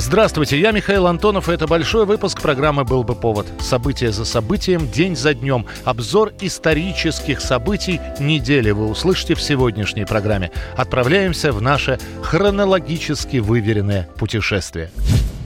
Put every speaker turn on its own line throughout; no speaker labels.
Здравствуйте, я Михаил Антонов, и это большой выпуск программы «Был бы повод». События за событием, день за днем. Обзор исторических событий недели вы услышите в сегодняшней программе. Отправляемся в наше хронологически выверенное путешествие.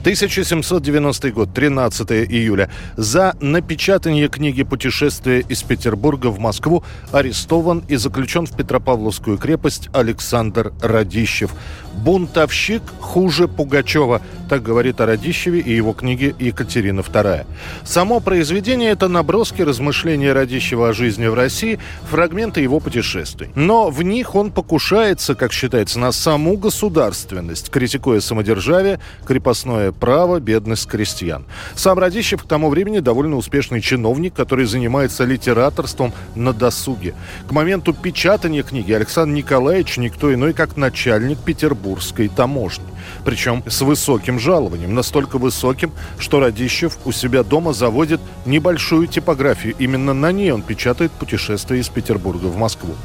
1790 год, 13 июля. За напечатание книги «Путешествие из Петербурга в Москву» арестован и заключен в Петропавловскую крепость Александр Радищев. «Бунтовщик хуже Пугачева», так говорит о Радищеве и его книге «Екатерина II». Само произведение – это наброски размышления Радищева о жизни в России, фрагменты его путешествий. Но в них он покушается, как считается, на саму государственность, критикуя самодержавие, крепостное право, бедность крестьян. Сам Радищев к тому времени довольно успешный чиновник, который занимается литераторством на досуге. К моменту печатания книги Александр Николаевич никто иной, как начальник Петербургской таможни. Причем с высоким жалованием, настолько высоким, что Радищев у себя дома заводит небольшую типографию. Именно на ней он печатает путешествие из Петербурга в Москву.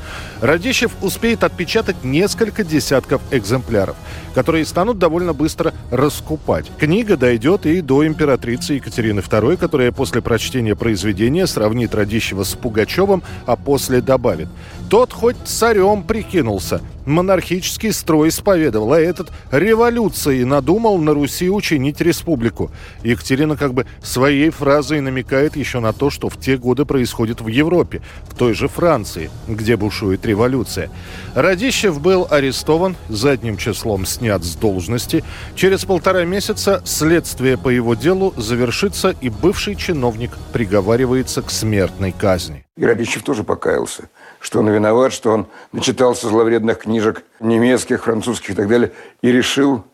Радищев успеет отпечатать несколько десятков экземпляров, которые станут довольно быстро раскупать. Книга дойдет и до императрицы Екатерины II, которая после прочтения произведения сравнит Радищева с Пугачевым, а после добавит. Тот хоть царем прикинулся, монархический строй исповедовал, а этот революцией надумал на Руси учинить республику. Екатерина как бы своей фразой намекает еще на то, что в те годы происходит в Европе, в той же Франции, где бушует революция. Радищев был арестован, задним числом снят с должности. Через полтора месяца следствие по его делу завершится, и бывший чиновник приговаривается к смертной казни.
И Радищев тоже покаялся что он виноват, что он начитался зловредных книжек немецких, французских и так далее, и решил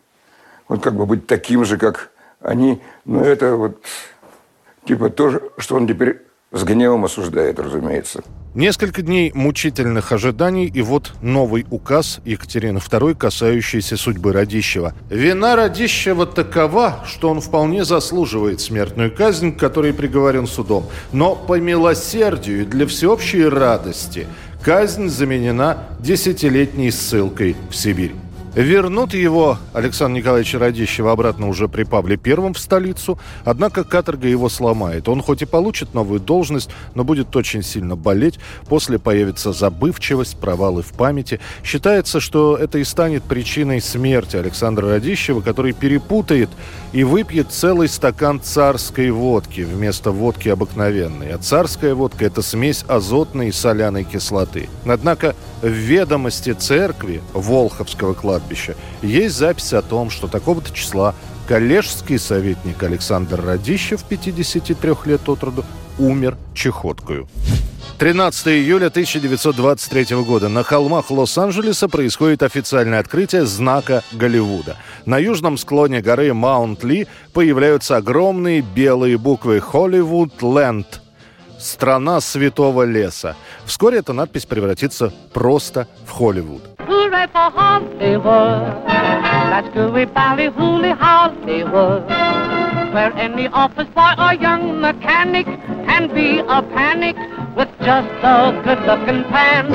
вот как бы быть таким же, как они. Но это вот типа то, что он теперь с гневом осуждает, разумеется.
Несколько дней мучительных ожиданий, и вот новый указ Екатерины II, касающийся судьбы Радищева. Вина Радищева такова, что он вполне заслуживает смертную казнь, к которой приговорен судом. Но по милосердию и для всеобщей радости казнь заменена десятилетней ссылкой в Сибирь. Вернут его Александр Николаевич Радищева обратно уже при Павле Первом в столицу, однако каторга его сломает. Он хоть и получит новую должность, но будет очень сильно болеть. После появится забывчивость, провалы в памяти. Считается, что это и станет причиной смерти Александра Радищева, который перепутает и выпьет целый стакан царской водки вместо водки обыкновенной. А царская водка – это смесь азотной и соляной кислоты. Однако в ведомости церкви Волховского кладбища есть запись о том, что такого-то числа коллежский советник Александр Радищев, 53 лет от роду, умер чехоткою. 13 июля 1923 года на холмах Лос-Анджелеса происходит официальное открытие знака Голливуда. На южном склоне горы Маунт-Ли появляются огромные белые буквы «Hollywood Land», «Страна святого леса». Вскоре эта надпись превратится просто в Холливуд. With just a good-looking pan.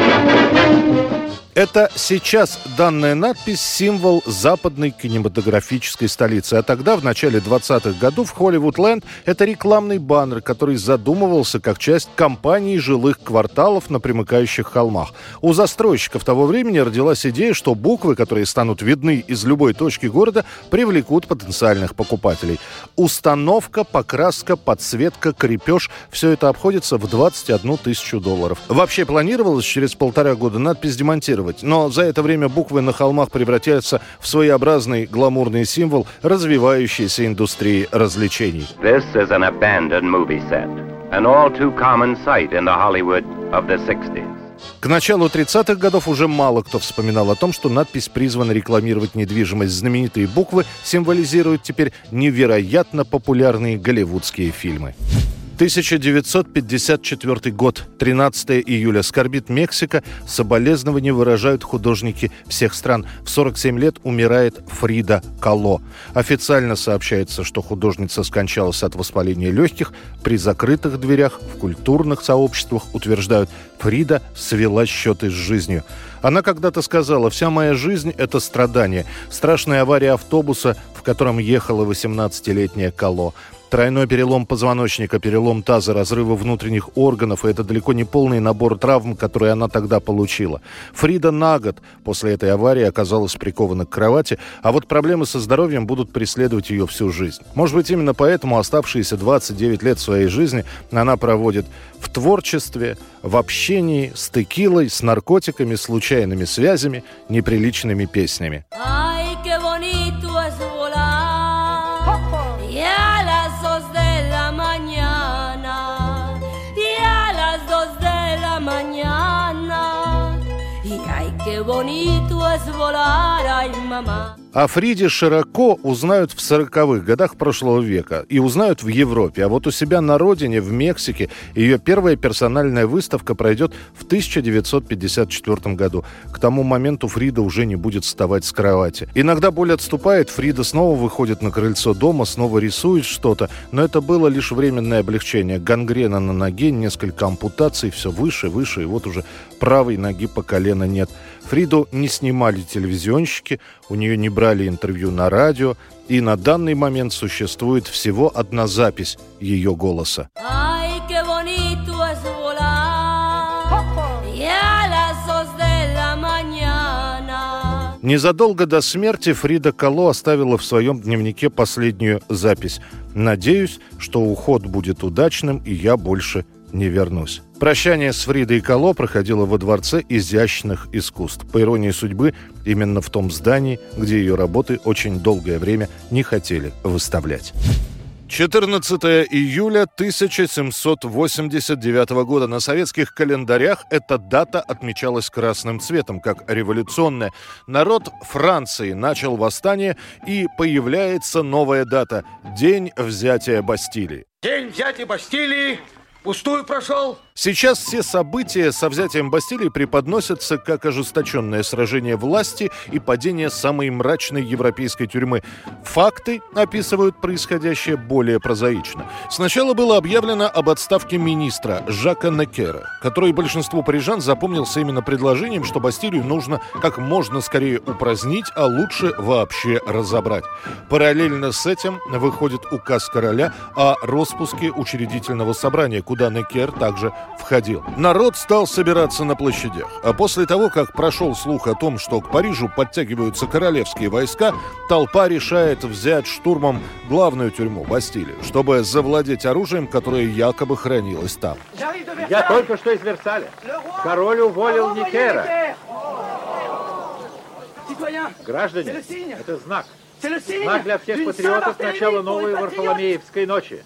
Это сейчас данная надпись – символ западной кинематографической столицы. А тогда, в начале 20-х годов, Холливуд-Ленд – это рекламный баннер, который задумывался как часть компании жилых кварталов на примыкающих холмах. У застройщиков того времени родилась идея, что буквы, которые станут видны из любой точки города, привлекут потенциальных покупателей. Установка, покраска, подсветка, крепеж – все это обходится в 21 тысячу долларов. Вообще планировалось через полтора года надпись демонтировать фотографировать, но за это время буквы на холмах превратятся в своеобразный гламурный символ развивающейся индустрии развлечений. This is an abandoned movie set, an all too common sight in the Hollywood of the 60s. К началу 30-х годов уже мало кто вспоминал о том, что надпись призвана рекламировать недвижимость. Знаменитые буквы символизируют теперь невероятно популярные голливудские фильмы. 1954 год, 13 июля. Скорбит Мексика. Соболезнования выражают художники всех стран. В 47 лет умирает Фрида Кало. Официально сообщается, что художница скончалась от воспаления легких. При закрытых дверях в культурных сообществах утверждают, Фрида свела счеты с жизнью. Она когда-то сказала, вся моя жизнь – это страдание. Страшная авария автобуса, в котором ехала 18-летняя Кало. Тройной перелом позвоночника, перелом таза, разрывы внутренних органов, и это далеко не полный набор травм, которые она тогда получила. Фрида на год после этой аварии оказалась прикована к кровати, а вот проблемы со здоровьем будут преследовать ее всю жизнь. Может быть, именно поэтому оставшиеся 29 лет своей жизни она проводит в творчестве, в общении с текилой, с наркотиками, случайными связями, неприличными песнями. Ay, О Фриде широко узнают в 40-х годах прошлого века и узнают в Европе. А вот у себя на родине, в Мексике, ее первая персональная выставка пройдет в 1954 году. К тому моменту Фрида уже не будет вставать с кровати. Иногда боль отступает, Фрида снова выходит на крыльцо дома, снова рисует что-то, но это было лишь временное облегчение. Гангрена на ноге, несколько ампутаций, все выше, выше, и вот уже правой ноги по колено нет. Фриду не снимали телевизионщики, у нее не брали интервью на радио, и на данный момент существует всего одна запись ее голоса. Незадолго до смерти Фрида Кало оставила в своем дневнике последнюю запись. «Надеюсь, что уход будет удачным, и я больше не вернусь». Прощание с Фридой Кало проходило во Дворце изящных искусств. По иронии судьбы, именно в том здании, где ее работы очень долгое время не хотели выставлять. 14 июля 1789 года на советских календарях эта дата отмечалась красным цветом, как революционная. Народ Франции начал восстание, и появляется новая дата – День взятия Бастилии.
День взятия Бастилии пустую прошел.
Сейчас все события со взятием Бастилии преподносятся как ожесточенное сражение власти и падение самой мрачной европейской тюрьмы. Факты описывают происходящее более прозаично. Сначала было объявлено об отставке министра Жака Некера, который большинству парижан запомнился именно предложением, что Бастилию нужно как можно скорее упразднить, а лучше вообще разобрать. Параллельно с этим выходит указ короля о распуске учредительного собрания, куда Некер также входил. Народ стал собираться на площадях. А после того, как прошел слух о том, что к Парижу подтягиваются королевские войска, толпа решает взять штурмом главную тюрьму Бастилию, чтобы завладеть оружием, которое якобы хранилось там.
Я только что из Версаля. Король уволил Никера. Граждане, это знак. Знак для всех патриотов начала новой Варфоломеевской ночи.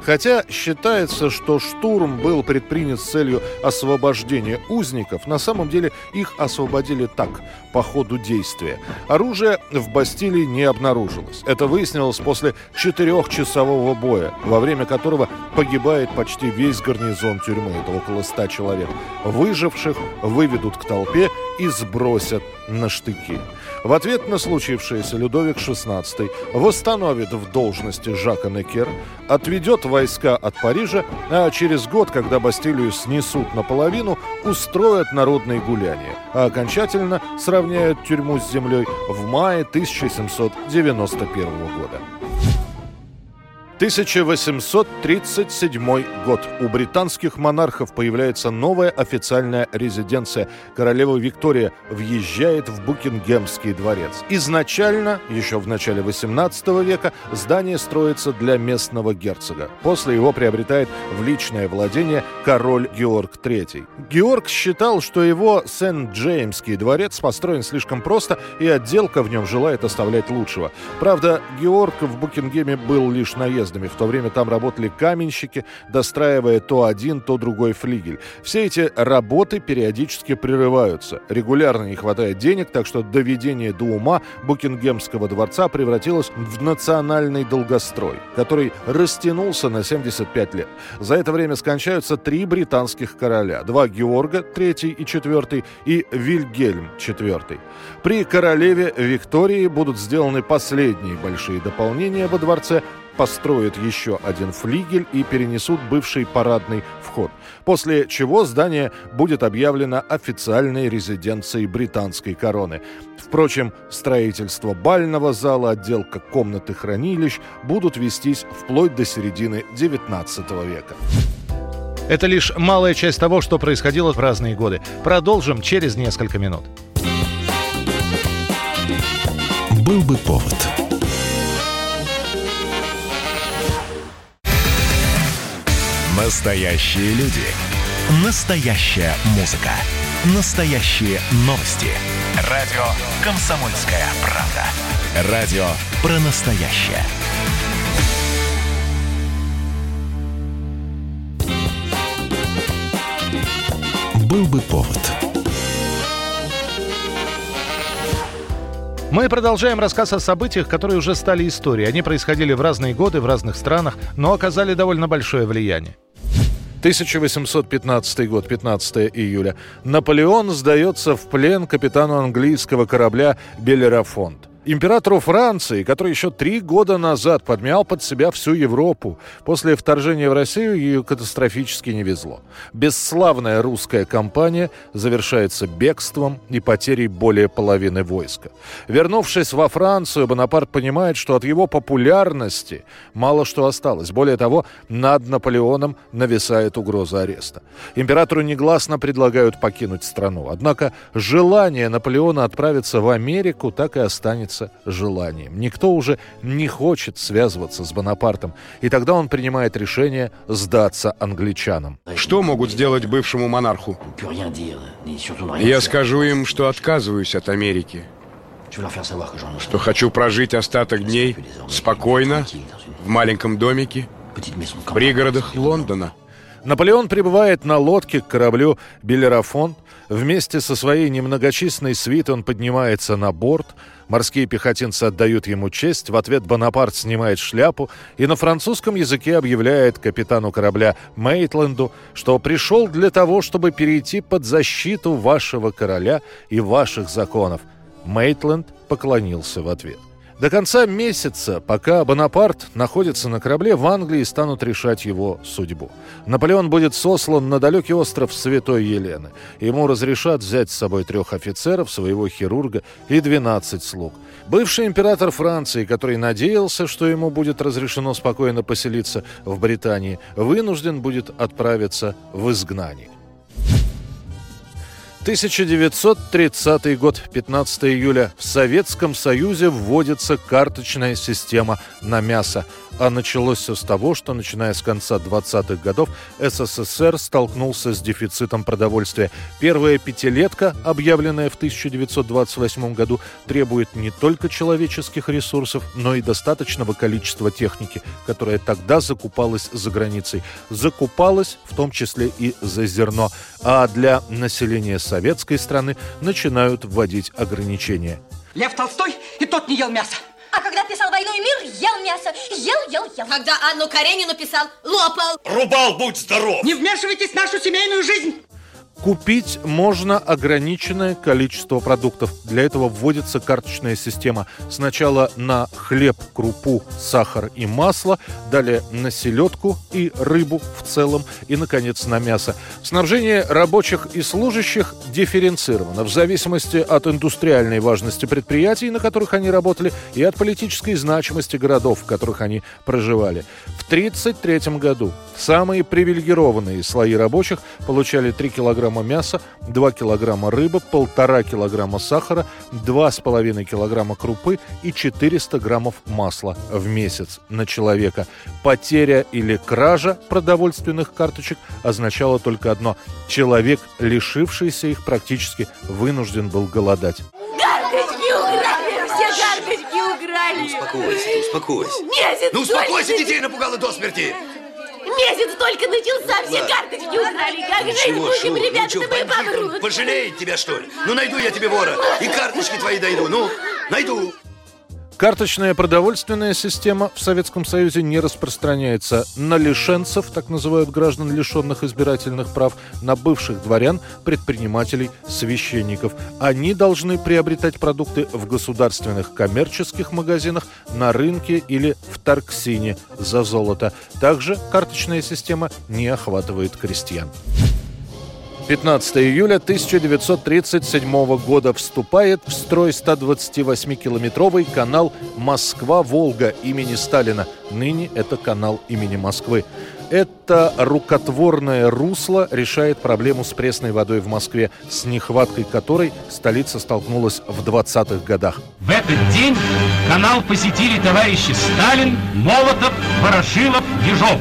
Хотя считается, что штурм был предпринят с целью освобождения узников, на самом деле их освободили так, по ходу действия. Оружие в Бастилии не обнаружилось. Это выяснилось после четырехчасового боя, во время которого погибает почти весь гарнизон тюрьмы, это около ста человек. Выживших выведут к толпе и сбросят на штыки. В ответ на случившееся Людовик XVI восстановит в должности Жака Некер, отведет войска от Парижа, а через год, когда Бастилию снесут наполовину, устроят народные гуляния, а окончательно сравняют тюрьму с землей в мае 1791 года. 1837 год. У британских монархов появляется новая официальная резиденция. Королева Виктория въезжает в Букингемский дворец. Изначально, еще в начале 18 века, здание строится для местного герцога. После его приобретает в личное владение король Георг III. Георг считал, что его Сент-Джеймский дворец построен слишком просто, и отделка в нем желает оставлять лучшего. Правда, Георг в Букингеме был лишь наездом надеждами. В то время там работали каменщики, достраивая то один, то другой флигель. Все эти работы периодически прерываются. Регулярно не хватает денег, так что доведение до ума Букингемского дворца превратилось в национальный долгострой, который растянулся на 75 лет. За это время скончаются три британских короля. Два Георга, третий и четвертый, и Вильгельм, четвертый. При королеве Виктории будут сделаны последние большие дополнения во дворце, построят еще один флигель и перенесут бывший парадный вход. После чего здание будет объявлено официальной резиденцией британской короны. Впрочем, строительство бального зала, отделка комнаты хранилищ будут вестись вплоть до середины XIX века.
Это лишь малая часть того, что происходило в разные годы. Продолжим через несколько минут.
Был бы повод. Настоящие люди. Настоящая музыка. Настоящие новости. Радио «Комсомольская правда». Радио про настоящее. Был бы повод.
Мы продолжаем рассказ о событиях, которые уже стали историей. Они происходили в разные годы, в разных странах, но оказали довольно большое влияние.
1815 год, 15 июля. Наполеон сдается в плен капитану английского корабля «Белерафонт». Императору Франции, который еще три года назад подмял под себя всю Европу, после вторжения в Россию ее катастрофически не везло. Бесславная русская кампания завершается бегством и потерей более половины войска. Вернувшись во Францию, Бонапарт понимает, что от его популярности мало что осталось. Более того, над Наполеоном нависает угроза ареста. Императору негласно предлагают покинуть страну. Однако желание Наполеона отправиться в Америку так и останется является желанием. Никто уже не хочет связываться с Бонапартом, и тогда он принимает решение сдаться англичанам.
Что могут сделать бывшему монарху? Я скажу им, что отказываюсь от Америки, что хочу прожить остаток дней спокойно, в маленьком домике, в пригородах Лондона.
Наполеон прибывает на лодке к кораблю «Белерафон». Вместе со своей немногочисленной свитой он поднимается на борт – Морские пехотинцы отдают ему честь, в ответ Бонапарт снимает шляпу и на французском языке объявляет капитану корабля Мейтленду, что пришел для того, чтобы перейти под защиту вашего короля и ваших законов. Мейтленд поклонился в ответ. До конца месяца, пока Бонапарт находится на корабле, в Англии станут решать его судьбу. Наполеон будет сослан на далекий остров Святой Елены. Ему разрешат взять с собой трех офицеров, своего хирурга и 12 слуг. Бывший император Франции, который надеялся, что ему будет разрешено спокойно поселиться в Британии, вынужден будет отправиться в изгнание. 1930 год, 15 июля. В Советском Союзе вводится карточная система на мясо. А началось все с того, что, начиная с конца 20-х годов, СССР столкнулся с дефицитом продовольствия. Первая пятилетка, объявленная в 1928 году, требует не только человеческих ресурсов, но и достаточного количества техники, которая тогда закупалась за границей. Закупалась в том числе и за зерно. А для населения советской страны начинают вводить ограничения.
Лев Толстой и тот не ел мясо.
А когда писал «Войну и мир», ел мясо. Ел, ел, ел.
Когда Анну Каренину писал, лопал.
Рубал, будь здоров.
Не вмешивайтесь в нашу семейную жизнь.
Купить можно ограниченное количество продуктов. Для этого вводится карточная система. Сначала на хлеб, крупу, сахар и масло, далее на селедку и рыбу в целом и, наконец, на мясо. Снабжение рабочих и служащих дифференцировано в зависимости от индустриальной важности предприятий, на которых они работали, и от политической значимости городов, в которых они проживали. В 1933 году самые привилегированные слои рабочих получали 3 килограмма килограмма мяса, 2 килограмма рыбы, 1,5 килограмма сахара, 2,5 килограмма крупы и 400 граммов масла в месяц на человека. Потеря или кража продовольственных карточек означала только одно – человек, лишившийся их практически, вынужден был голодать.
Карточки украли! Все карточки украли!
украли.
Успокойся, успокойся.
Месяц
Ну успокойся, детей напугала до смерти.
Месяц только начался, все
Ладно.
карточки украли. Как жить
Ничего,
будем,
Шура,
ребята,
ну
мы помрут.
пожалеет тебя, что ли? Ну найду я тебе вора, и карточки твои дойду, ну, найду.
Карточная продовольственная система в Советском Союзе не распространяется на лишенцев, так называют граждан, лишенных избирательных прав, на бывших дворян, предпринимателей, священников. Они должны приобретать продукты в государственных коммерческих магазинах, на рынке или в Тарксине за золото. Также карточная система не охватывает крестьян. 15 июля 1937 года вступает в строй 128-километровый канал «Москва-Волга» имени Сталина. Ныне это канал имени Москвы. Это рукотворное русло решает проблему с пресной водой в Москве, с нехваткой которой столица столкнулась в 20-х годах.
В этот день канал посетили товарищи Сталин, Молотов, Ворошилов, Ежов.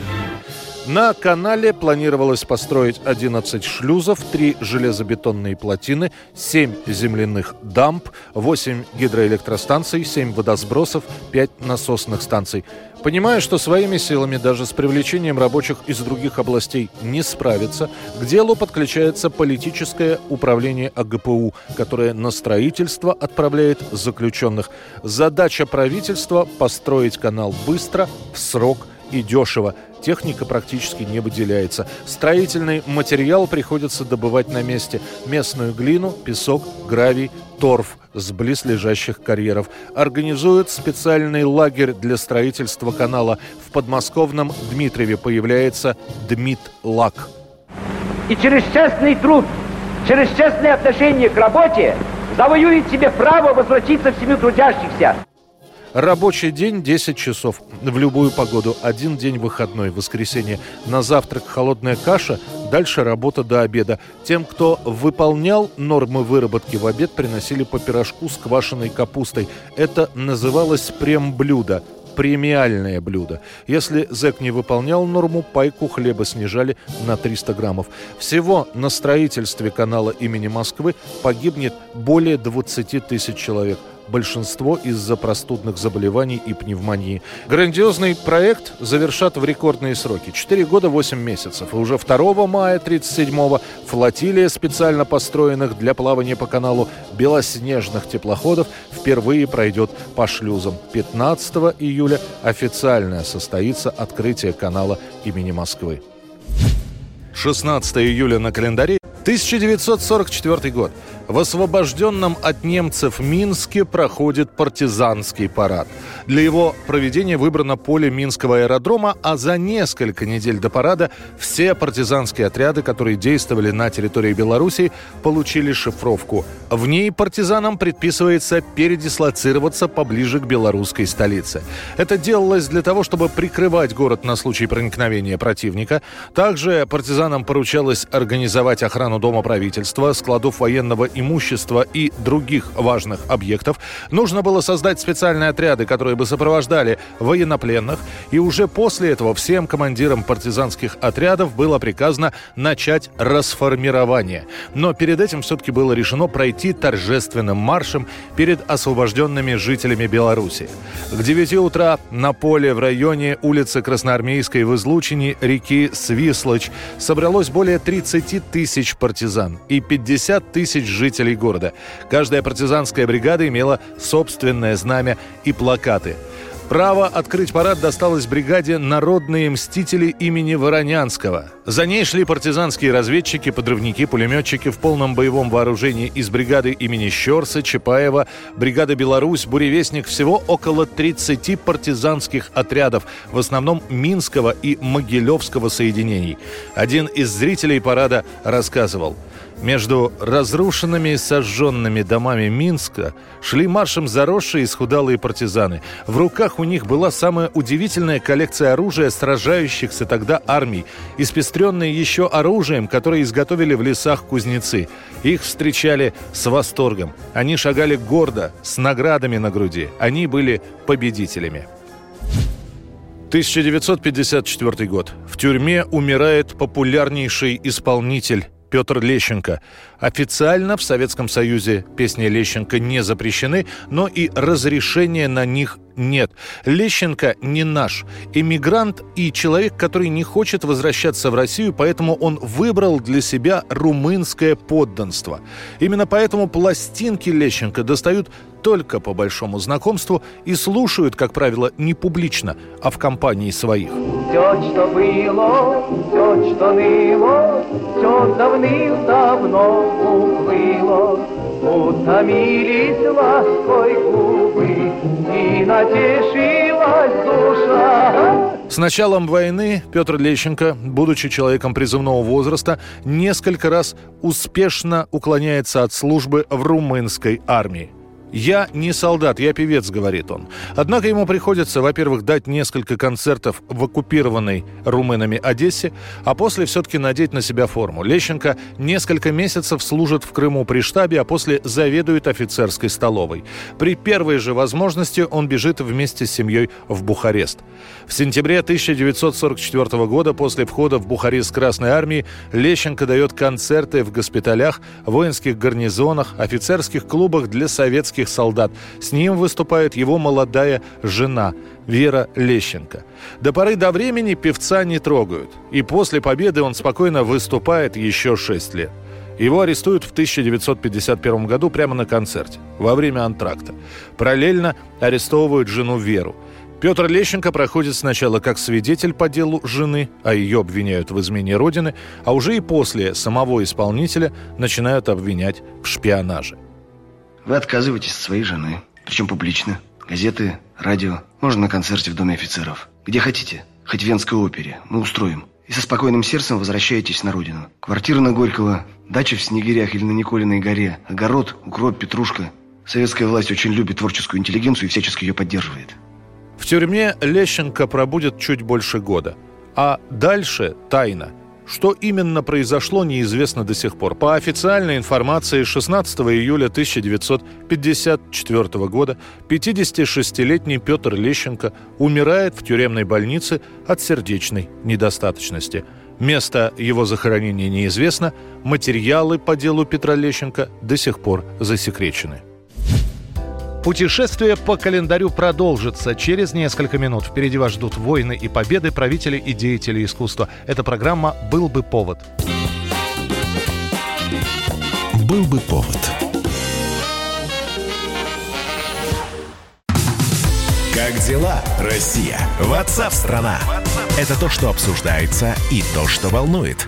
На канале планировалось построить 11 шлюзов, 3 железобетонные плотины, 7 земляных дамб, 8 гидроэлектростанций, 7 водосбросов, 5 насосных станций. Понимая, что своими силами даже с привлечением рабочих из других областей не справится, к делу подключается политическое управление АГПУ, которое на строительство отправляет заключенных. Задача правительства – построить канал быстро, в срок и дешево. Техника практически не выделяется. Строительный материал приходится добывать на месте. Местную глину, песок, гравий, торф с близлежащих карьеров. Организуют специальный лагерь для строительства канала. В подмосковном Дмитрове появляется Дмитлак.
И через честный труд, через честное отношение к работе завоюет себе право возвратиться в семью трудящихся.
Рабочий день 10 часов. В любую погоду. Один день выходной, воскресенье. На завтрак холодная каша, дальше работа до обеда. Тем, кто выполнял нормы выработки в обед, приносили по пирожку с квашеной капустой. Это называлось прем-блюдо премиальное блюдо. Если зэк не выполнял норму, пайку хлеба снижали на 300 граммов. Всего на строительстве канала имени Москвы погибнет более 20 тысяч человек большинство из-за простудных заболеваний и пневмонии. Грандиозный проект завершат в рекордные сроки. 4 года 8 месяцев. И уже 2 мая 37-го флотилия специально построенных для плавания по каналу белоснежных теплоходов впервые пройдет по шлюзам. 15 июля официально состоится открытие канала имени Москвы. 16 июля на календаре 1944 год. В освобожденном от немцев Минске проходит партизанский парад. Для его проведения выбрано поле Минского аэродрома, а за несколько недель до парада все партизанские отряды, которые действовали на территории Белоруссии, получили шифровку. В ней партизанам предписывается передислоцироваться поближе к белорусской столице. Это делалось для того, чтобы прикрывать город на случай проникновения противника. Также партизанам поручалось организовать охрану Дома правительства, складов военного имущества и других важных объектов. Нужно было создать специальные отряды, которые бы сопровождали военнопленных. И уже после этого всем командирам партизанских отрядов было приказано начать расформирование. Но перед этим все-таки было решено пройти торжественным маршем перед освобожденными жителями Беларуси. К 9 утра на поле в районе улицы Красноармейской в излучине реки Свислочь собралось более 30 тысяч партизан и 50 тысяч жителей города. Каждая партизанская бригада имела собственное знамя и плакаты. Право открыть парад досталось бригаде «Народные мстители» имени Воронянского. За ней шли партизанские разведчики, подрывники, пулеметчики в полном боевом вооружении из бригады имени Щерса, Чапаева, бригада «Беларусь», «Буревестник». Всего около 30 партизанских отрядов, в основном Минского и Могилевского соединений. Один из зрителей парада рассказывал – между разрушенными и сожженными домами Минска шли маршем заросшие и схудалые партизаны. В руках у них была самая удивительная коллекция оружия сражающихся тогда армий, испестренная еще оружием, которое изготовили в лесах кузнецы. Их встречали с восторгом. Они шагали гордо, с наградами на груди. Они были победителями. 1954 год. В тюрьме умирает популярнейший исполнитель Петр Лещенко. Официально в Советском Союзе песни Лещенко не запрещены, но и разрешения на них нет. Лещенко не наш. Эмигрант и человек, который не хочет возвращаться в Россию, поэтому он выбрал для себя румынское подданство. Именно поэтому пластинки Лещенко достают только по большому знакомству и слушают, как правило, не публично, а в компании своих.
Все, что было, все, что ныло, все давным-давно уплыло. Утомились лаской губы, и натешилась душа.
С началом войны Петр Лещенко, будучи человеком призывного возраста, несколько раз успешно уклоняется от службы в румынской армии. «Я не солдат, я певец», — говорит он. Однако ему приходится, во-первых, дать несколько концертов в оккупированной румынами Одессе, а после все-таки надеть на себя форму. Лещенко несколько месяцев служит в Крыму при штабе, а после заведует офицерской столовой. При первой же возможности он бежит вместе с семьей в Бухарест. В сентябре 1944 года после входа в Бухарест Красной Армии Лещенко дает концерты в госпиталях, воинских гарнизонах, офицерских клубах для советских советских солдат. С ним выступает его молодая жена Вера Лещенко. До поры до времени певца не трогают. И после победы он спокойно выступает еще шесть лет. Его арестуют в 1951 году прямо на концерте, во время антракта. Параллельно арестовывают жену Веру. Петр Лещенко проходит сначала как свидетель по делу жены, а ее обвиняют в измене Родины, а уже и после самого исполнителя начинают обвинять в шпионаже.
Вы отказываетесь от своей жены, причем публично. Газеты, радио, можно на концерте в Доме офицеров. Где хотите, хоть в Венской опере, мы устроим. И со спокойным сердцем возвращаетесь на родину. Квартира на Горького, дача в Снегирях или на Николиной горе, огород, укроп, петрушка. Советская власть очень любит творческую интеллигенцию и всячески ее поддерживает.
В тюрьме Лещенко пробудет чуть больше года. А дальше тайна – что именно произошло, неизвестно до сих пор. По официальной информации, 16 июля 1954 года 56-летний Петр Лещенко умирает в тюремной больнице от сердечной недостаточности. Место его захоронения неизвестно, материалы по делу Петра Лещенко до сих пор засекречены. Путешествие по календарю продолжится через несколько минут. Впереди вас ждут войны и победы правителей и деятелей искусства. Эта программа «Был бы повод».
«Был бы повод». Как дела, Россия? Ватсап-страна! Это то, что обсуждается и то, что волнует.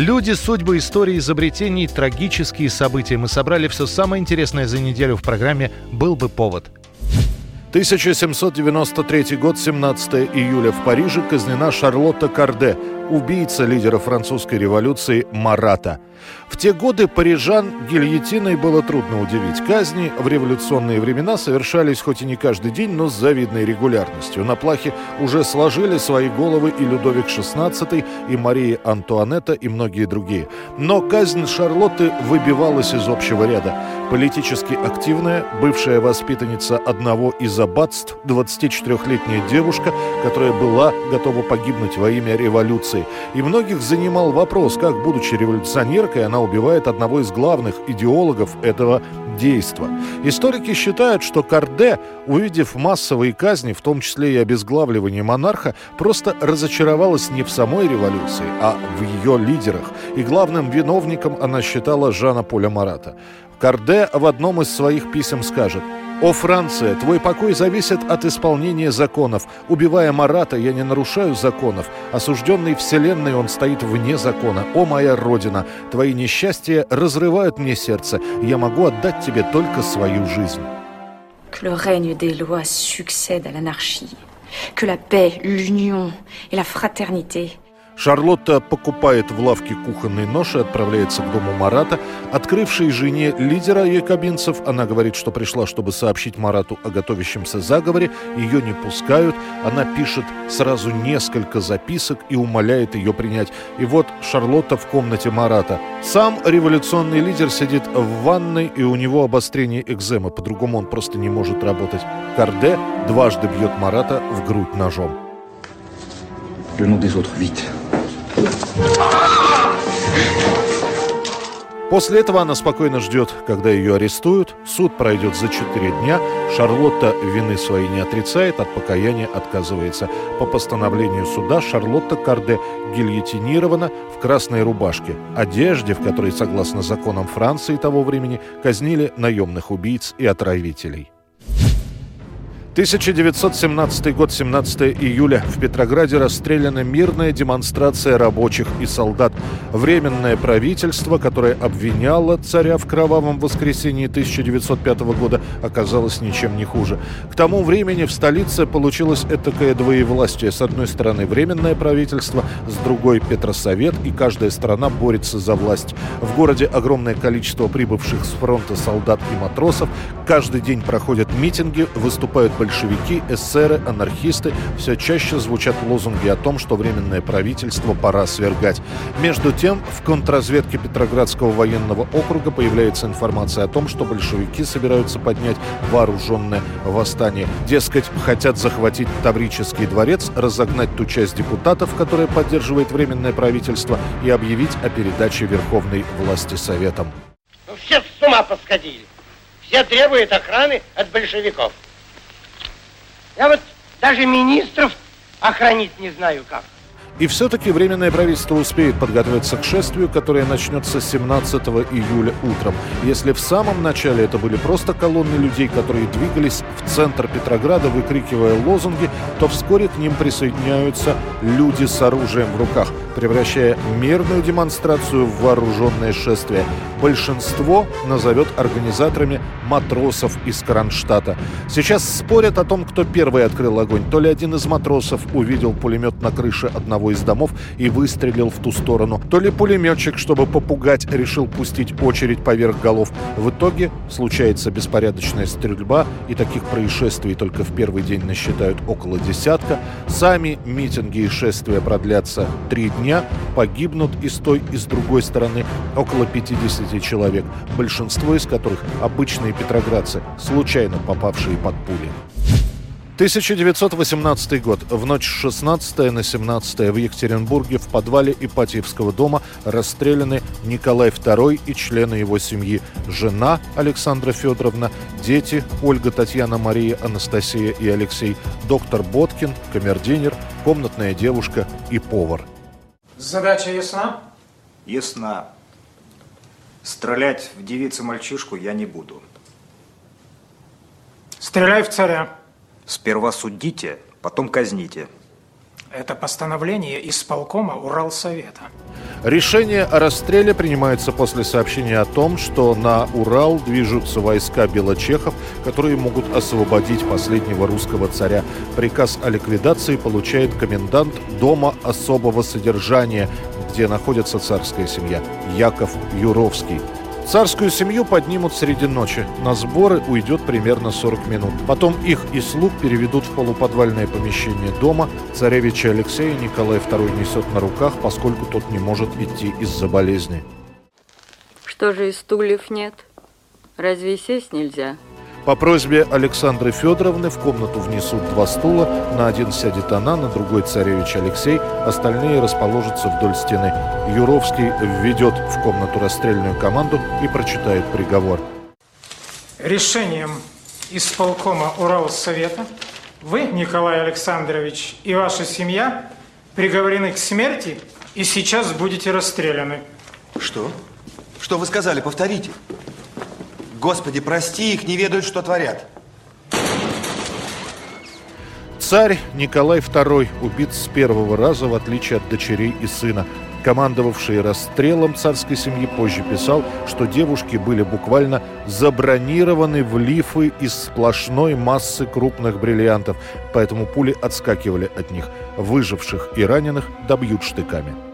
Люди, судьбы, истории, изобретений, трагические события. Мы собрали все самое интересное за неделю в программе «Был бы повод». 1793 год, 17 июля в Париже казнена Шарлотта Карде, убийца лидера французской революции Марата – в те годы парижан гильотиной было трудно удивить. Казни в революционные времена совершались хоть и не каждый день, но с завидной регулярностью. На плахе уже сложили свои головы и Людовик XVI, и Мария Антуанетта, и многие другие. Но казнь Шарлотты выбивалась из общего ряда. Политически активная, бывшая воспитанница одного из аббатств, 24-летняя девушка, которая была готова погибнуть во имя революции. И многих занимал вопрос, как, будучи революционеркой, она убивает одного из главных идеологов этого действа. Историки считают, что Карде, увидев массовые казни, в том числе и обезглавливание монарха, просто разочаровалась не в самой революции, а в ее лидерах. И главным виновником она считала Жана Поля Марата. Карде в одном из своих писем скажет «О, Франция, твой покой зависит от исполнения законов. Убивая Марата, я не нарушаю законов. Осужденный вселенной, он стоит вне закона. О, моя Родина, твои несчастья разрывают мне сердце. Я могу отдать тебе только свою жизнь».
Que la paix, l'union et la fraternité
Шарлотта покупает в лавке кухонный нож и отправляется к дому Марата. Открывшей жене лидера якобинцев, она говорит, что пришла, чтобы сообщить Марату о готовящемся заговоре. Ее не пускают. Она пишет сразу несколько записок и умоляет ее принять. И вот Шарлотта в комнате Марата. Сам революционный лидер сидит в ванной, и у него обострение экземы. По-другому он просто не может работать. Карде дважды бьет Марата в грудь ножом.
Le nom des autres, vite.
После этого она спокойно ждет, когда ее арестуют. Суд пройдет за 4 дня. Шарлотта вины своей не отрицает, от покаяния отказывается. По постановлению суда Шарлотта Карде гильотинирована в красной рубашке, одежде, в которой, согласно законам Франции того времени, казнили наемных убийц и отравителей. 1917 год, 17 июля. В Петрограде расстреляна мирная демонстрация рабочих и солдат. Временное правительство, которое обвиняло царя в кровавом воскресенье 1905 года, оказалось ничем не хуже. К тому времени в столице получилось этакое двоевластие. С одной стороны временное правительство, с другой Петросовет, и каждая страна борется за власть. В городе огромное количество прибывших с фронта солдат и матросов. Каждый день проходят митинги, выступают большевики, эсеры, анархисты все чаще звучат лозунги о том, что Временное правительство пора свергать. Между тем, в контрразведке Петроградского военного округа появляется информация о том, что большевики собираются поднять вооруженное восстание. Дескать, хотят захватить Таврический дворец, разогнать ту часть депутатов, которая поддерживает Временное правительство, и объявить о передаче верховной власти Советам.
Ну, все с ума посходили. Все требуют охраны от большевиков. Я вот даже министров охранить не знаю как.
И все-таки Временное правительство успеет подготовиться к шествию, которое начнется 17 июля утром. Если в самом начале это были просто колонны людей, которые двигались в центр Петрограда, выкрикивая лозунги, то вскоре к ним присоединяются люди с оружием в руках, превращая мирную демонстрацию в вооруженное шествие. Большинство назовет организаторами матросов из Кронштадта. Сейчас спорят о том, кто первый открыл огонь. То ли один из матросов увидел пулемет на крыше одного из домов и выстрелил в ту сторону. То ли пулеметчик, чтобы попугать, решил пустить очередь поверх голов. В итоге случается беспорядочная стрельба, и таких происшествий только в первый день насчитают около десятка. Сами митинги и шествия продлятся три дня. Погибнут и с той, и с другой стороны около 50 человек, большинство из которых обычные петроградцы, случайно попавшие под пули. 1918 год. В ночь 16 на 17 в Екатеринбурге в подвале Ипатьевского дома расстреляны Николай II и члены его семьи. Жена Александра Федоровна, дети Ольга, Татьяна, Мария, Анастасия и Алексей, доктор Боткин, камердинер, комнатная девушка и повар.
Задача ясна?
Ясна. Стрелять в девицу-мальчишку я не буду.
Стреляй в царя.
Сперва судите, потом казните.
Это постановление исполкома Уралсовета.
Решение о расстреле принимается после сообщения о том, что на Урал движутся войска белочехов, которые могут освободить последнего русского царя. Приказ о ликвидации получает комендант Дома особого содержания, где находится царская семья, Яков Юровский. Царскую семью поднимут среди ночи. На сборы уйдет примерно 40 минут. Потом их и слуг переведут в полуподвальное помещение дома. Царевича Алексея Николай II несет на руках, поскольку тот не может идти из-за болезни.
Что же и стульев нет? Разве сесть нельзя?
По просьбе Александры Федоровны в комнату внесут два стула, на один сядет она, на другой царевич Алексей, остальные расположатся вдоль стены. Юровский введет в комнату расстрельную команду и прочитает приговор.
Решением исполкома Уралсовета вы, Николай Александрович, и ваша семья приговорены к смерти и сейчас будете расстреляны.
Что? Что вы сказали? Повторите. Господи, прости их, не ведают, что творят.
Царь Николай II убит с первого раза, в отличие от дочерей и сына. командовавший расстрелом царской семьи, позже писал, что девушки были буквально забронированы в лифы из сплошной массы крупных бриллиантов, поэтому пули отскакивали от них. Выживших и раненых добьют штыками.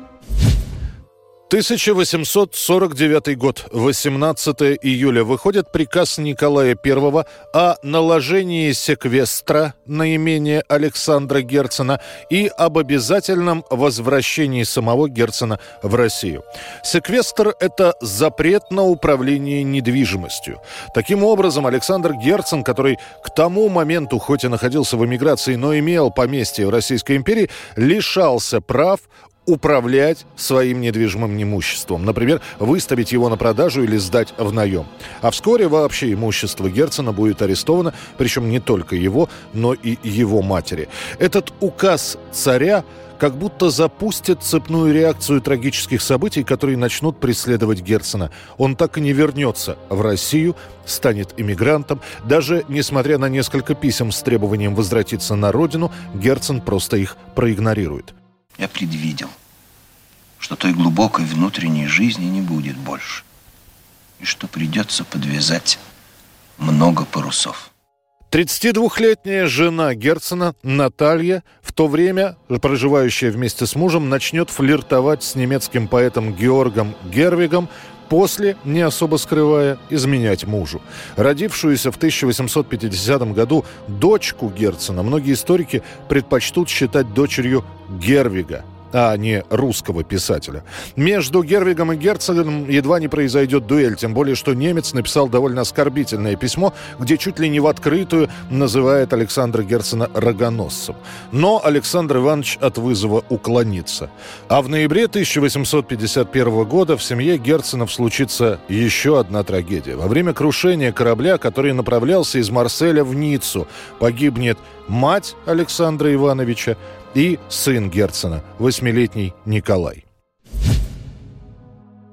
1849 год, 18 июля, выходит приказ Николая I о наложении секвестра на имение Александра Герцена и об обязательном возвращении самого Герцена в Россию. Секвестр – это запрет на управление недвижимостью. Таким образом, Александр Герцен, который к тому моменту хоть и находился в эмиграции, но имел поместье в Российской империи, лишался прав управлять своим недвижимым имуществом. Например, выставить его на продажу или сдать в наем. А вскоре вообще имущество Герцена будет арестовано, причем не только его, но и его матери. Этот указ царя как будто запустит цепную реакцию трагических событий, которые начнут преследовать Герцена. Он так и не вернется в Россию, станет иммигрантом. Даже несмотря на несколько писем с требованием возвратиться на родину, Герцен просто их проигнорирует.
Я предвидел, что той глубокой внутренней жизни не будет больше, и что придется подвязать много парусов.
32-летняя жена Герцена, Наталья, в то время, проживающая вместе с мужем, начнет флиртовать с немецким поэтом Георгом Гервигом, после, не особо скрывая, изменять мужу. Родившуюся в 1850 году дочку Герцена многие историки предпочтут считать дочерью Гервига – а не русского писателя. Между Гервигом и Герцогом едва не произойдет дуэль, тем более, что немец написал довольно оскорбительное письмо, где чуть ли не в открытую называет Александра Герцена рогоносцем. Но Александр Иванович от вызова уклонится. А в ноябре 1851 года в семье Герценов случится еще одна трагедия. Во время крушения корабля, который направлялся из Марселя в Ниццу, погибнет мать Александра Ивановича, и сын Герцена, восьмилетний Николай.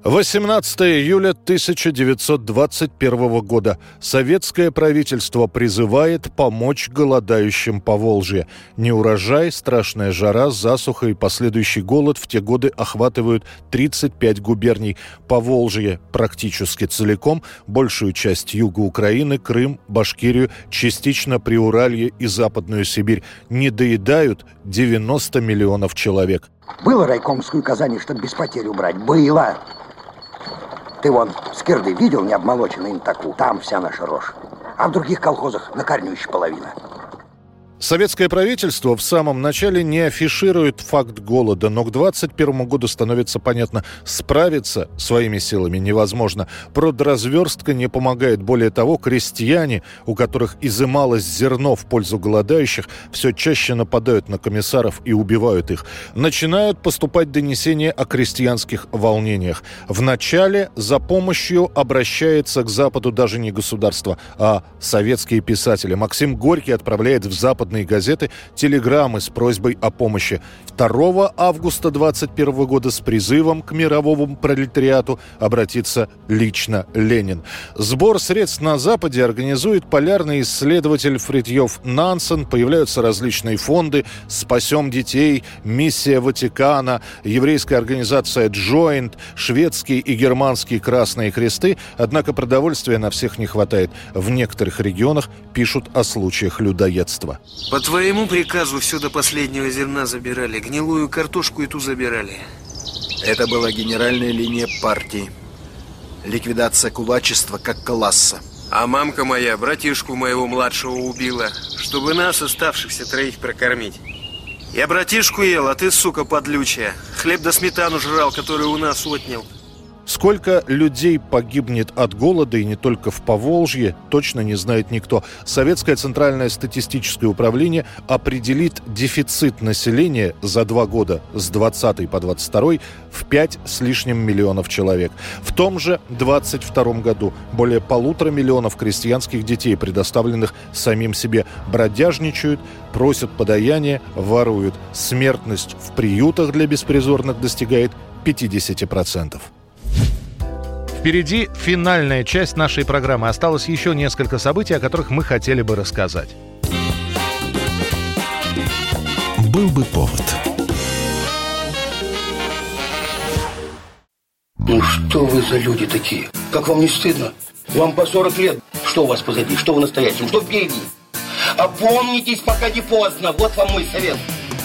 18 июля 1921 года. Советское правительство призывает помочь голодающим по Волжье. Неурожай, страшная жара, засуха и последующий голод в те годы охватывают 35 губерний. По Волжье практически целиком, большую часть юга Украины, Крым, Башкирию, частично Приуралье и Западную Сибирь. Не доедают 90 миллионов человек.
Было райкомскую Казани, чтобы без потерь убрать? Было! Ты вон скирды видел, не обмолоченный им таку? Там вся наша рожь. А в других колхозах на корню еще половина.
Советское правительство в самом начале не афиширует факт голода, но к 2021 году становится понятно, справиться своими силами невозможно. Продразверстка не помогает. Более того, крестьяне, у которых изымалось зерно в пользу голодающих, все чаще нападают на комиссаров и убивают их. Начинают поступать донесения о крестьянских волнениях. Вначале за помощью обращается к Западу даже не государство, а советские писатели. Максим Горький отправляет в Западный западные газеты телеграммы с просьбой о помощи. 2 августа 2021 года с призывом к мировому пролетариату обратиться лично Ленин. Сбор средств на Западе организует полярный исследователь Фритьев Нансен. Появляются различные фонды «Спасем детей», «Миссия Ватикана», еврейская организация «Joint», шведские и германские Красные Кресты. Однако продовольствия на всех не хватает. В некоторых регионах пишут о случаях людоедства.
По твоему приказу все до последнего зерна забирали, гнилую картошку и ту забирали.
Это была генеральная линия партии. Ликвидация кулачества как класса.
А мамка моя братишку моего младшего убила, чтобы нас, оставшихся троих, прокормить. Я братишку ел, а ты, сука, подлючая. Хлеб да сметану жрал, который у нас отнял.
Сколько людей погибнет от голода, и не только в Поволжье, точно не знает никто. Советское Центральное статистическое управление определит дефицит населения за два года с 20 по 22 в 5 с лишним миллионов человек. В том же 22 году более полутора миллионов крестьянских детей, предоставленных самим себе, бродяжничают, просят подаяния, воруют. Смертность в приютах для беспризорных достигает 50%.
Впереди финальная часть нашей программы. Осталось еще несколько событий, о которых мы хотели бы рассказать.
Был бы повод.
Ну что вы за люди такие? Как вам не стыдно? Вам по 40 лет. Что у вас позади? Что вы настоящем? Что впереди? Опомнитесь, пока не поздно. Вот вам мой совет.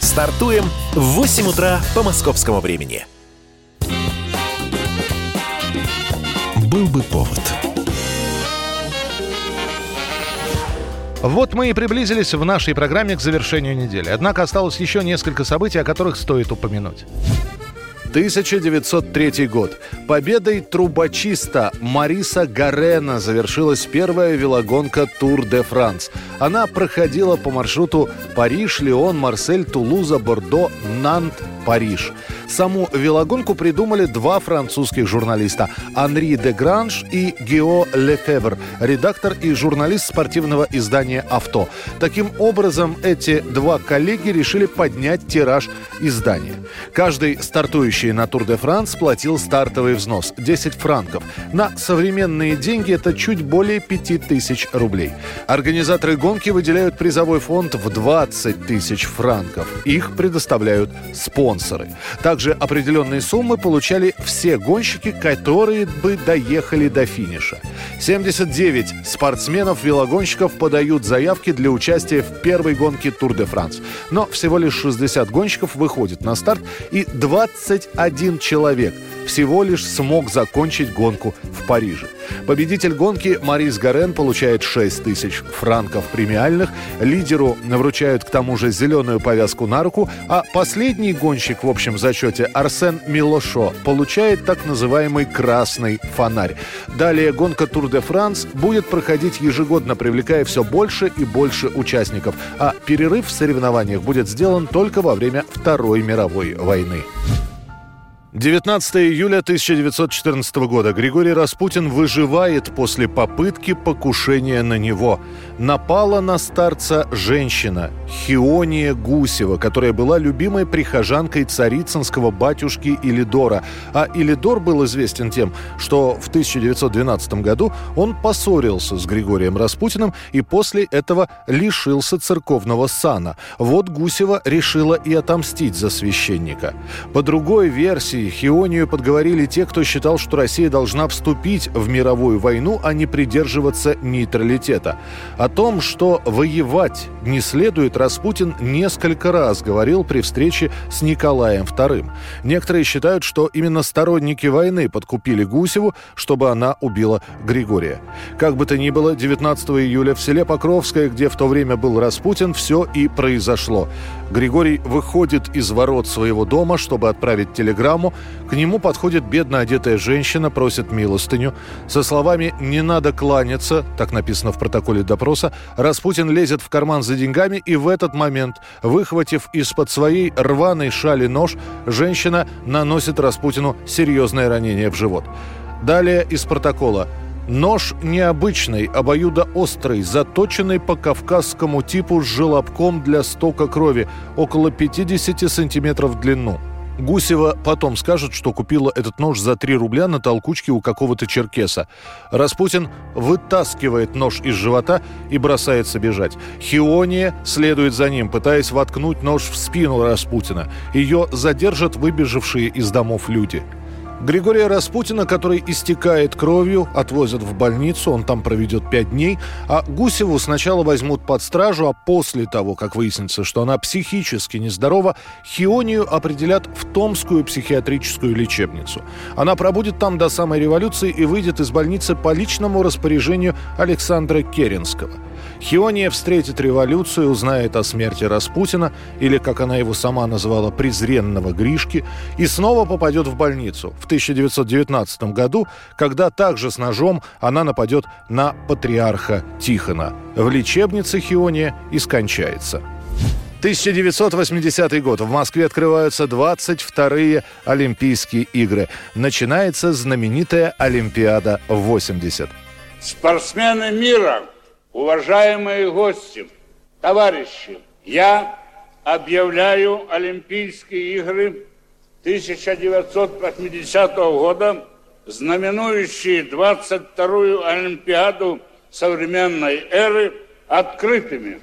Стартуем в 8 утра по московскому времени.
Был бы повод. Вот мы и приблизились в нашей программе к завершению недели. Однако осталось еще несколько событий, о которых стоит упомянуть.
1903 год. Победой трубочиста Мариса Гарена завершилась первая велогонка Тур де Франс. Она проходила по маршруту Париж, Лион, Марсель, Тулуза, Бордо, Нант, Париж. Саму велогонку придумали два французских журналиста – Анри де Гранж и Гео Лефевр, редактор и журналист спортивного издания «Авто». Таким образом, эти два коллеги решили поднять тираж издания. Каждый стартующий на Тур де Франс платил стартовый взнос – 10 франков. На современные деньги это чуть более 5000 рублей. Организаторы гонки выделяют призовой фонд в 20 тысяч франков. Их предоставляют спонсоры. Также определенные суммы получали все гонщики, которые бы доехали до финиша. 79 спортсменов-велогонщиков подают заявки для участия в первой гонке Тур де Франс. Но всего лишь 60 гонщиков выходит на старт, и 21 человек всего лишь смог закончить гонку в Париже. Победитель гонки Марис Гарен получает 6 тысяч франков премиальных. Лидеру вручают к тому же зеленую повязку на руку, а последний гонщик в общем зачете Арсен Милошо получает так называемый красный фонарь. Далее гонка Тур де Франс будет проходить ежегодно, привлекая все больше и больше участников, а перерыв в соревнованиях будет сделан только во время Второй мировой войны. 19 июля 1914 года. Григорий Распутин выживает после попытки покушения на него. Напала на старца женщина Хиония Гусева, которая была любимой прихожанкой царицынского батюшки Илидора. А Илидор был известен тем, что в 1912 году он поссорился с Григорием Распутиным и после этого лишился церковного сана. Вот Гусева решила и отомстить за священника. По другой версии, России Хионию подговорили те, кто считал, что Россия должна вступить в мировую войну, а не придерживаться нейтралитета. О том, что воевать не следует, Распутин несколько раз говорил при встрече с Николаем II. Некоторые считают, что именно сторонники войны подкупили Гусеву, чтобы она убила Григория. Как бы то ни было, 19 июля в селе Покровское, где в то время был Распутин, все и произошло. Григорий выходит из ворот своего дома, чтобы отправить телеграмму. К нему подходит бедно одетая женщина, просит милостыню. Со словами «не надо кланяться», так написано в протоколе допроса, Распутин лезет в карман за деньгами, и в этот момент, выхватив из-под своей рваной шали нож, женщина наносит Распутину серьезное ранение в живот. Далее из протокола – Нож необычный, обоюдоострый, заточенный по кавказскому типу с желобком для стока крови, около 50 сантиметров в длину. Гусева потом скажет, что купила этот нож за 3 рубля на толкучке у какого-то черкеса. Распутин вытаскивает нож из живота и бросается бежать. Хиония следует за ним, пытаясь воткнуть нож в спину Распутина. Ее задержат выбежавшие из домов люди – Григория Распутина, который истекает кровью, отвозят в больницу, он там проведет пять дней, а Гусеву сначала возьмут под стражу, а после того, как выяснится, что она психически нездорова, Хионию определят в Томскую психиатрическую лечебницу. Она пробудет там до самой революции и выйдет из больницы по личному распоряжению Александра Керенского. Хиония встретит революцию, узнает о смерти Распутина, или, как она его сама назвала, презренного Гришки, и снова попадет в больницу в 1919 году, когда также с ножом она нападет на патриарха Тихона. В лечебнице Хиония и скончается. 1980 год. В Москве открываются 22-е Олимпийские игры. Начинается знаменитая Олимпиада 80.
Спортсмены мира, уважаемые гости, товарищи, я объявляю Олимпийские игры 1980 года, знаменующие 22-ю Олимпиаду современной эры, открытыми.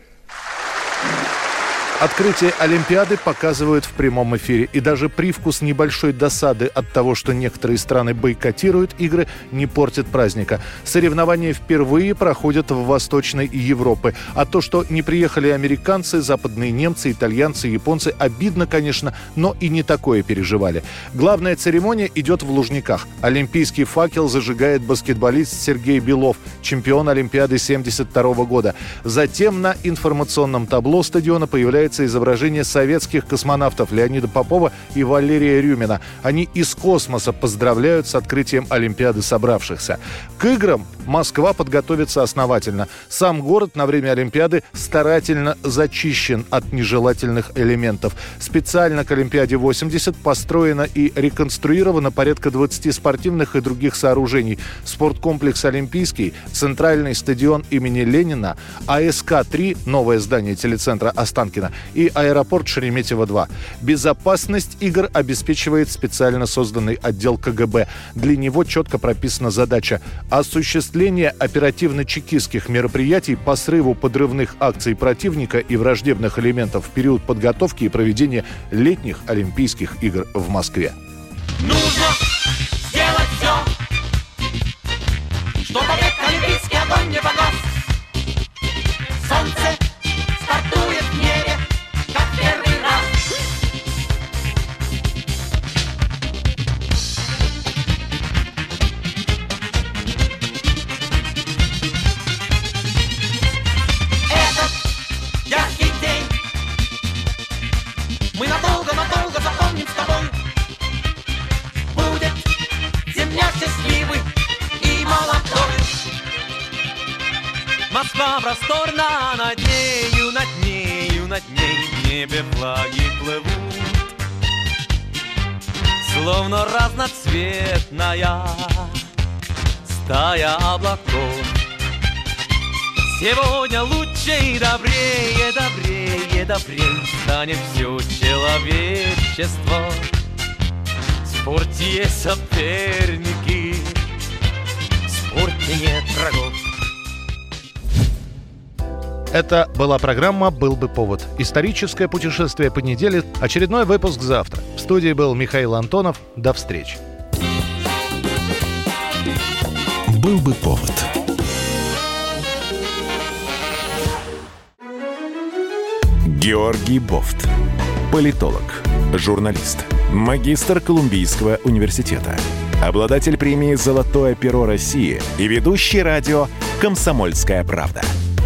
Открытие Олимпиады показывают в прямом эфире. И даже привкус небольшой досады от того, что некоторые страны бойкотируют игры, не портит праздника. Соревнования впервые проходят в Восточной Европе. А то, что не приехали американцы, западные немцы, итальянцы, японцы, обидно, конечно, но и не такое переживали. Главная церемония идет в Лужниках. Олимпийский факел зажигает баскетболист Сергей Белов, чемпион Олимпиады 72 года. Затем на информационном табло стадиона появляется появляется изображение советских космонавтов Леонида Попова и Валерия Рюмина. Они из космоса поздравляют с открытием Олимпиады собравшихся. К играм Москва подготовится основательно. Сам город на время Олимпиады старательно зачищен от нежелательных элементов. Специально к Олимпиаде 80 построено и реконструировано порядка 20 спортивных и других сооружений. Спорткомплекс «Олимпийский», центральный стадион имени Ленина, АСК-3, новое здание телецентра Останкина, и аэропорт Шереметьево-2. Безопасность игр обеспечивает специально созданный отдел КГБ. Для него четко прописана задача осуществление оперативно-чекистских мероприятий по срыву подрывных акций противника и враждебных элементов в период подготовки и проведения летних Олимпийских игр в Москве.
Нужно сделать все, чтобы
просторна, над нею, над нею, над ней в небе флаги плывут. Словно разноцветная стая облаков. Сегодня лучше и добрее, добрее, добрее станет все человечество. Спорте соперники, в спорте нет врагов.
Это была программа «Был бы повод». Историческое путешествие по неделе. Очередной выпуск завтра. В студии был Михаил Антонов. До встречи.
«Был бы повод» Георгий Бофт. Политолог, журналист, магистр Колумбийского университета, обладатель премии «Золотое перо России» и ведущий радио «Комсомольская правда».